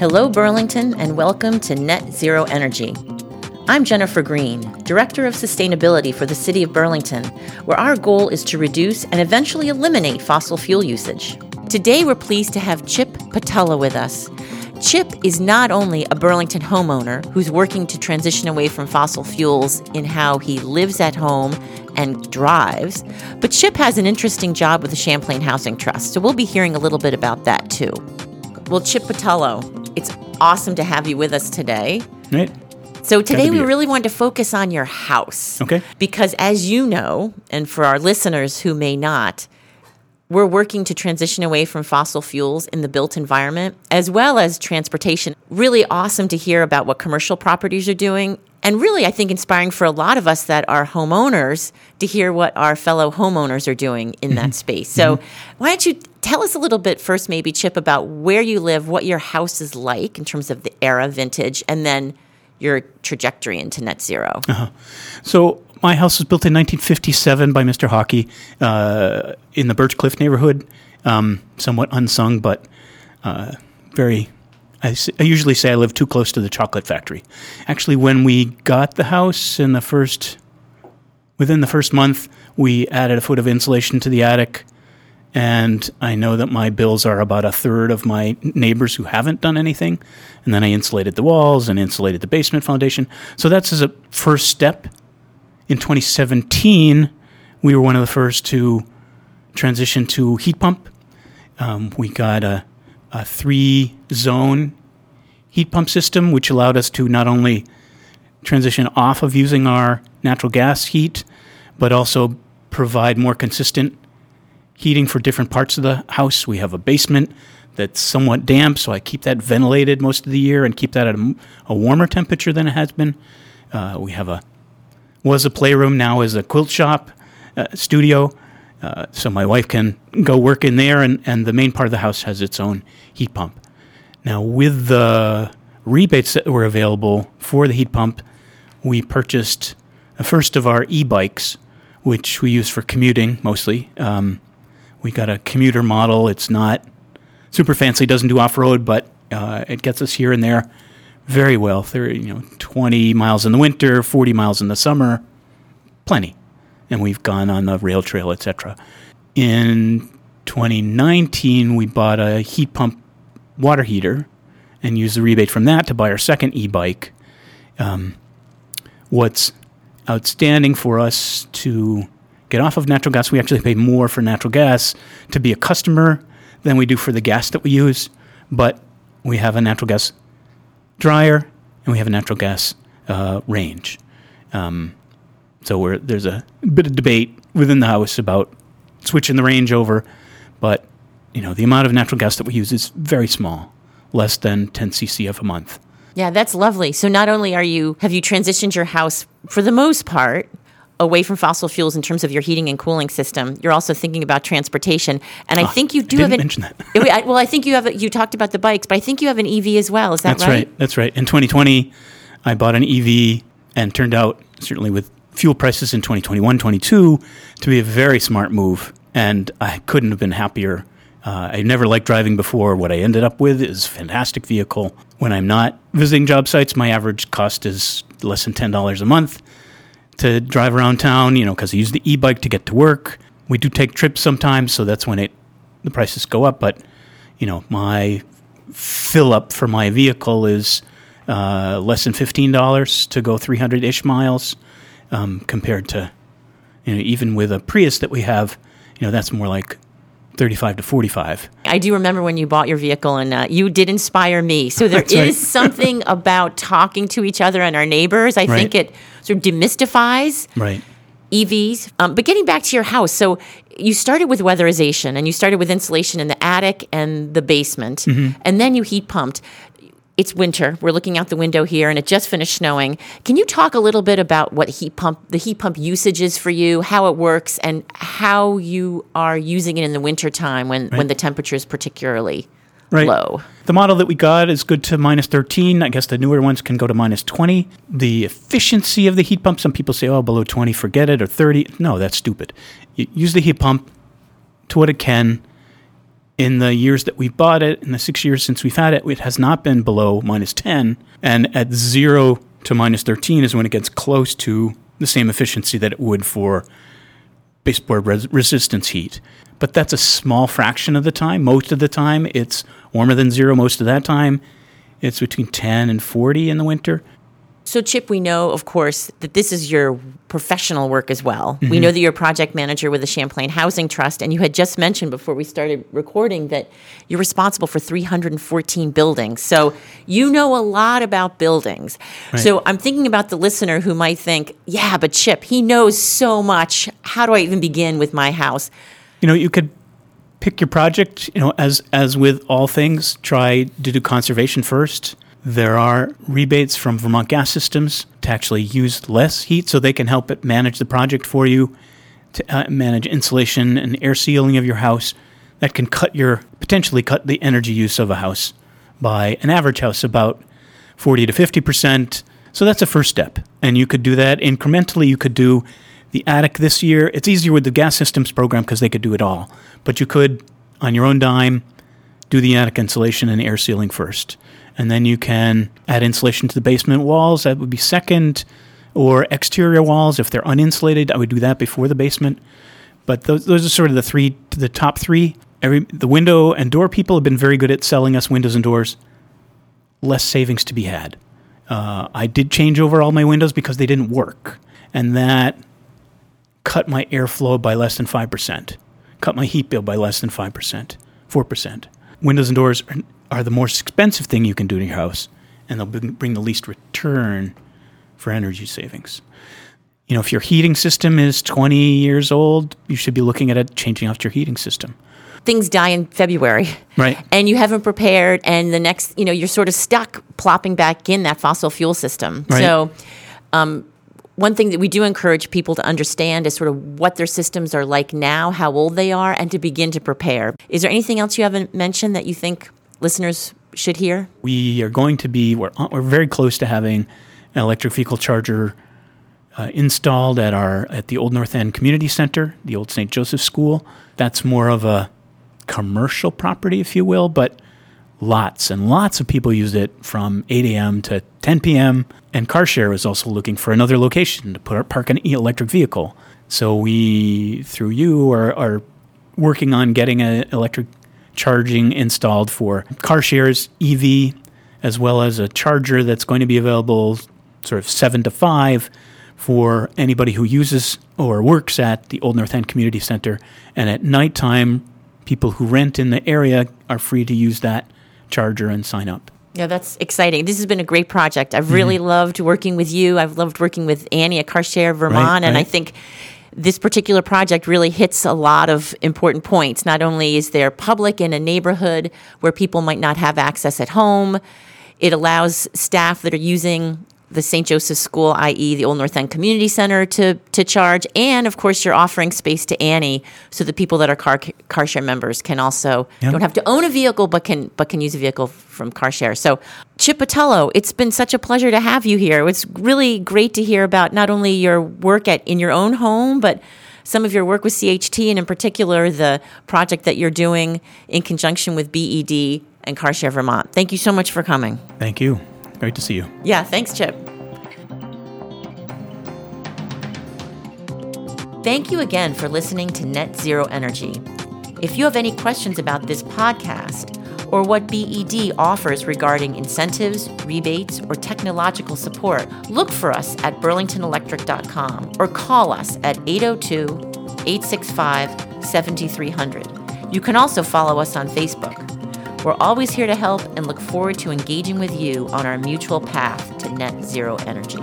Hello, Burlington, and welcome to Net Zero Energy. I'm Jennifer Green, Director of Sustainability for the City of Burlington, where our goal is to reduce and eventually eliminate fossil fuel usage. Today, we're pleased to have Chip Patella with us. Chip is not only a Burlington homeowner who's working to transition away from fossil fuels in how he lives at home and drives, but Chip has an interesting job with the Champlain Housing Trust, so we'll be hearing a little bit about that too. Well, Chip Patello, it's awesome to have you with us today. Right. So today be we here. really wanted to focus on your house. Okay. Because as you know, and for our listeners who may not, we're working to transition away from fossil fuels in the built environment as well as transportation. Really awesome to hear about what commercial properties are doing. And really, I think inspiring for a lot of us that are homeowners to hear what our fellow homeowners are doing in that mm-hmm. space. So, mm-hmm. why don't you tell us a little bit first, maybe, Chip, about where you live, what your house is like in terms of the era, vintage, and then your trajectory into net 0 So my house was built in 1957 by Mr. Hockey uh, in the Birchcliff neighborhood. Um, somewhat unsung, but uh, very. I usually say I live too close to the chocolate factory. Actually, when we got the house in the first, within the first month, we added a foot of insulation to the attic, and I know that my bills are about a third of my neighbors who haven't done anything. And then I insulated the walls and insulated the basement foundation. So that's as a first step. In 2017, we were one of the first to transition to heat pump. Um, we got a, a three zone heat pump system, which allowed us to not only transition off of using our natural gas heat, but also provide more consistent heating for different parts of the house. We have a basement that's somewhat damp, so I keep that ventilated most of the year and keep that at a warmer temperature than it has been. Uh, we have a was a playroom now is a quilt shop uh, studio, uh, so my wife can go work in there, and, and the main part of the house has its own heat pump. Now, with the rebates that were available for the heat pump, we purchased the first of our e-bikes, which we use for commuting mostly. Um, we got a commuter model. It's not super fancy, doesn't do off road, but uh, it gets us here and there very well. There, you know, 20 miles in the winter, 40 miles in the summer, plenty. And we've gone on the rail trail, etc. In 2019, we bought a heat pump water heater and used the rebate from that to buy our second e-bike. Um, what's outstanding for us to get off of natural gas, we actually pay more for natural gas to be a customer than we do for the gas that we use. But we have a natural gas dryer and we have a natural gas uh, range. Um, so there's a bit of debate within the house about switching the range over, but you know the amount of natural gas that we use is very small, less than 10 ccf a month. Yeah, that's lovely. So not only are you have you transitioned your house for the most part away from fossil fuels in terms of your heating and cooling system, you're also thinking about transportation. And I think you do have an mention that. Well, I think you have a, you talked about the bikes, but I think you have an EV as well. Is that right? That's right? That's right. In 2020, I bought an EV and turned out, certainly with fuel prices in 2021, 22, to be a very smart move. And I couldn't have been happier. Uh, I never liked driving before. What I ended up with is a fantastic vehicle. When I'm not visiting job sites, my average cost is less than $10 a month to drive around town, you know, because I use the e-bike to get to work. We do take trips sometimes, so that's when it the prices go up. But you know, my fill up for my vehicle is uh, less than fifteen dollars to go three hundred ish miles, um, compared to you know even with a Prius that we have, you know that's more like thirty five to forty five. I do remember when you bought your vehicle, and uh, you did inspire me. So there is That's right. something about talking to each other and our neighbors. I think it sort of demystifies Right. EVs. Um, but getting back to your house, so you started with weatherization and you started with insulation in the attic and the basement, and then you heat pumped. It's winter. We're looking out the window here, and it just finished snowing. Can you talk a little bit about what heat pump, the heat pump usage is for you, how it works, and how you are using it in the wintertime when when the temperature is particularly Right. low. The model that we got is good to minus 13. I guess the newer ones can go to minus 20. The efficiency of the heat pump, some people say, oh, below 20, forget it, or 30. No, that's stupid. You use the heat pump to what it can. In the years that we've bought it, in the six years since we've had it, it has not been below minus 10. And at zero to minus 13 is when it gets close to the same efficiency that it would for baseboard res- resistance heat. But that's a small fraction of the time. Most of the time, it's warmer than zero. Most of that time, it's between 10 and 40 in the winter. So, Chip, we know, of course, that this is your professional work as well. Mm-hmm. We know that you're a project manager with the Champlain Housing Trust, and you had just mentioned before we started recording that you're responsible for 314 buildings. So, you know a lot about buildings. So, I'm thinking about the listener who might think, yeah, but Chip, he knows so much. How do I even begin with my house? You know, you could pick your project, you know, as as with all things, try to do conservation first. There are rebates from Vermont Gas Systems to actually use less heat so they can help it manage the project for you, to uh, manage insulation and air sealing of your house. That can cut your potentially cut the energy use of a house by an average house about 40 to 50%. So that's a first step. And you could do that incrementally. You could do the attic this year. It's easier with the gas systems program because they could do it all. But you could, on your own dime, do the attic insulation and air sealing first. And then you can add insulation to the basement walls. That would be second. Or exterior walls, if they're uninsulated, I would do that before the basement. But those, those are sort of the three, the top three. Every, the window and door people have been very good at selling us windows and doors. Less savings to be had. Uh, I did change over all my windows because they didn't work. And that cut my airflow by less than 5%, cut my heat bill by less than 5%, 4%. Windows and doors are, are the most expensive thing you can do to your house, and they'll bring, the least return for energy savings. You know, if your heating system is 20 years old, you should be looking at it, changing out your heating system. Things die in February. Right. And you haven't prepared, and the next, you know, you're sort of stuck plopping back in that fossil fuel system. Right. So, um, one thing that we do encourage people to understand is sort of what their systems are like now, how old they are, and to begin to prepare. Is there anything else you haven't mentioned that you think listeners should hear? We are going to be, we're, we're very close to having an electric vehicle charger uh, installed at our at the Old North End Community Center, the old St. Joseph School. That's more of a commercial property, if you will, but lots and lots of people use it from 8 a.m. to 10 p.m. And CarShare is also looking for another location to put park an electric vehicle. So we, through you, are, are working on getting an electric charging installed for CarShare's EV, as well as a charger that's going to be available sort of seven to five for anybody who uses or works at the Old North End Community Center. And at nighttime, people who rent in the area are free to use that charger and sign up. Yeah, that's exciting. This has been a great project. I've mm-hmm. really loved working with you. I've loved working with Annie at CarShare Vermont, and I think this particular project really hits a lot of important points. Not only is there public in a neighborhood where people might not have access at home, it allows staff that are using the St. Joseph's School, i.e., the Old North End Community Center, to to charge, and of course, you're offering space to Annie, so the people that are car car share members can also Yep. don't have to own a vehicle, but can but can use a vehicle from car share. So, Chip Patello, it's been such a pleasure to have you here. It's really great to hear about not only your work at in your own home, but some of your work with CHT, and in particular the project that you're doing in conjunction with BED and CarShare Vermont. Thank you so much for coming. Thank you. Great to see you. Yeah, thanks, Chip. Thank you again for listening to Net Zero Energy. If you have any questions about this podcast or what BED offers regarding incentives, rebates, or technological support, look for us at burlingtonelectric.com or call us at 802 865 7300. You can also follow us on Facebook. We're always here to help and look forward to engaging with you on our mutual path to net zero energy.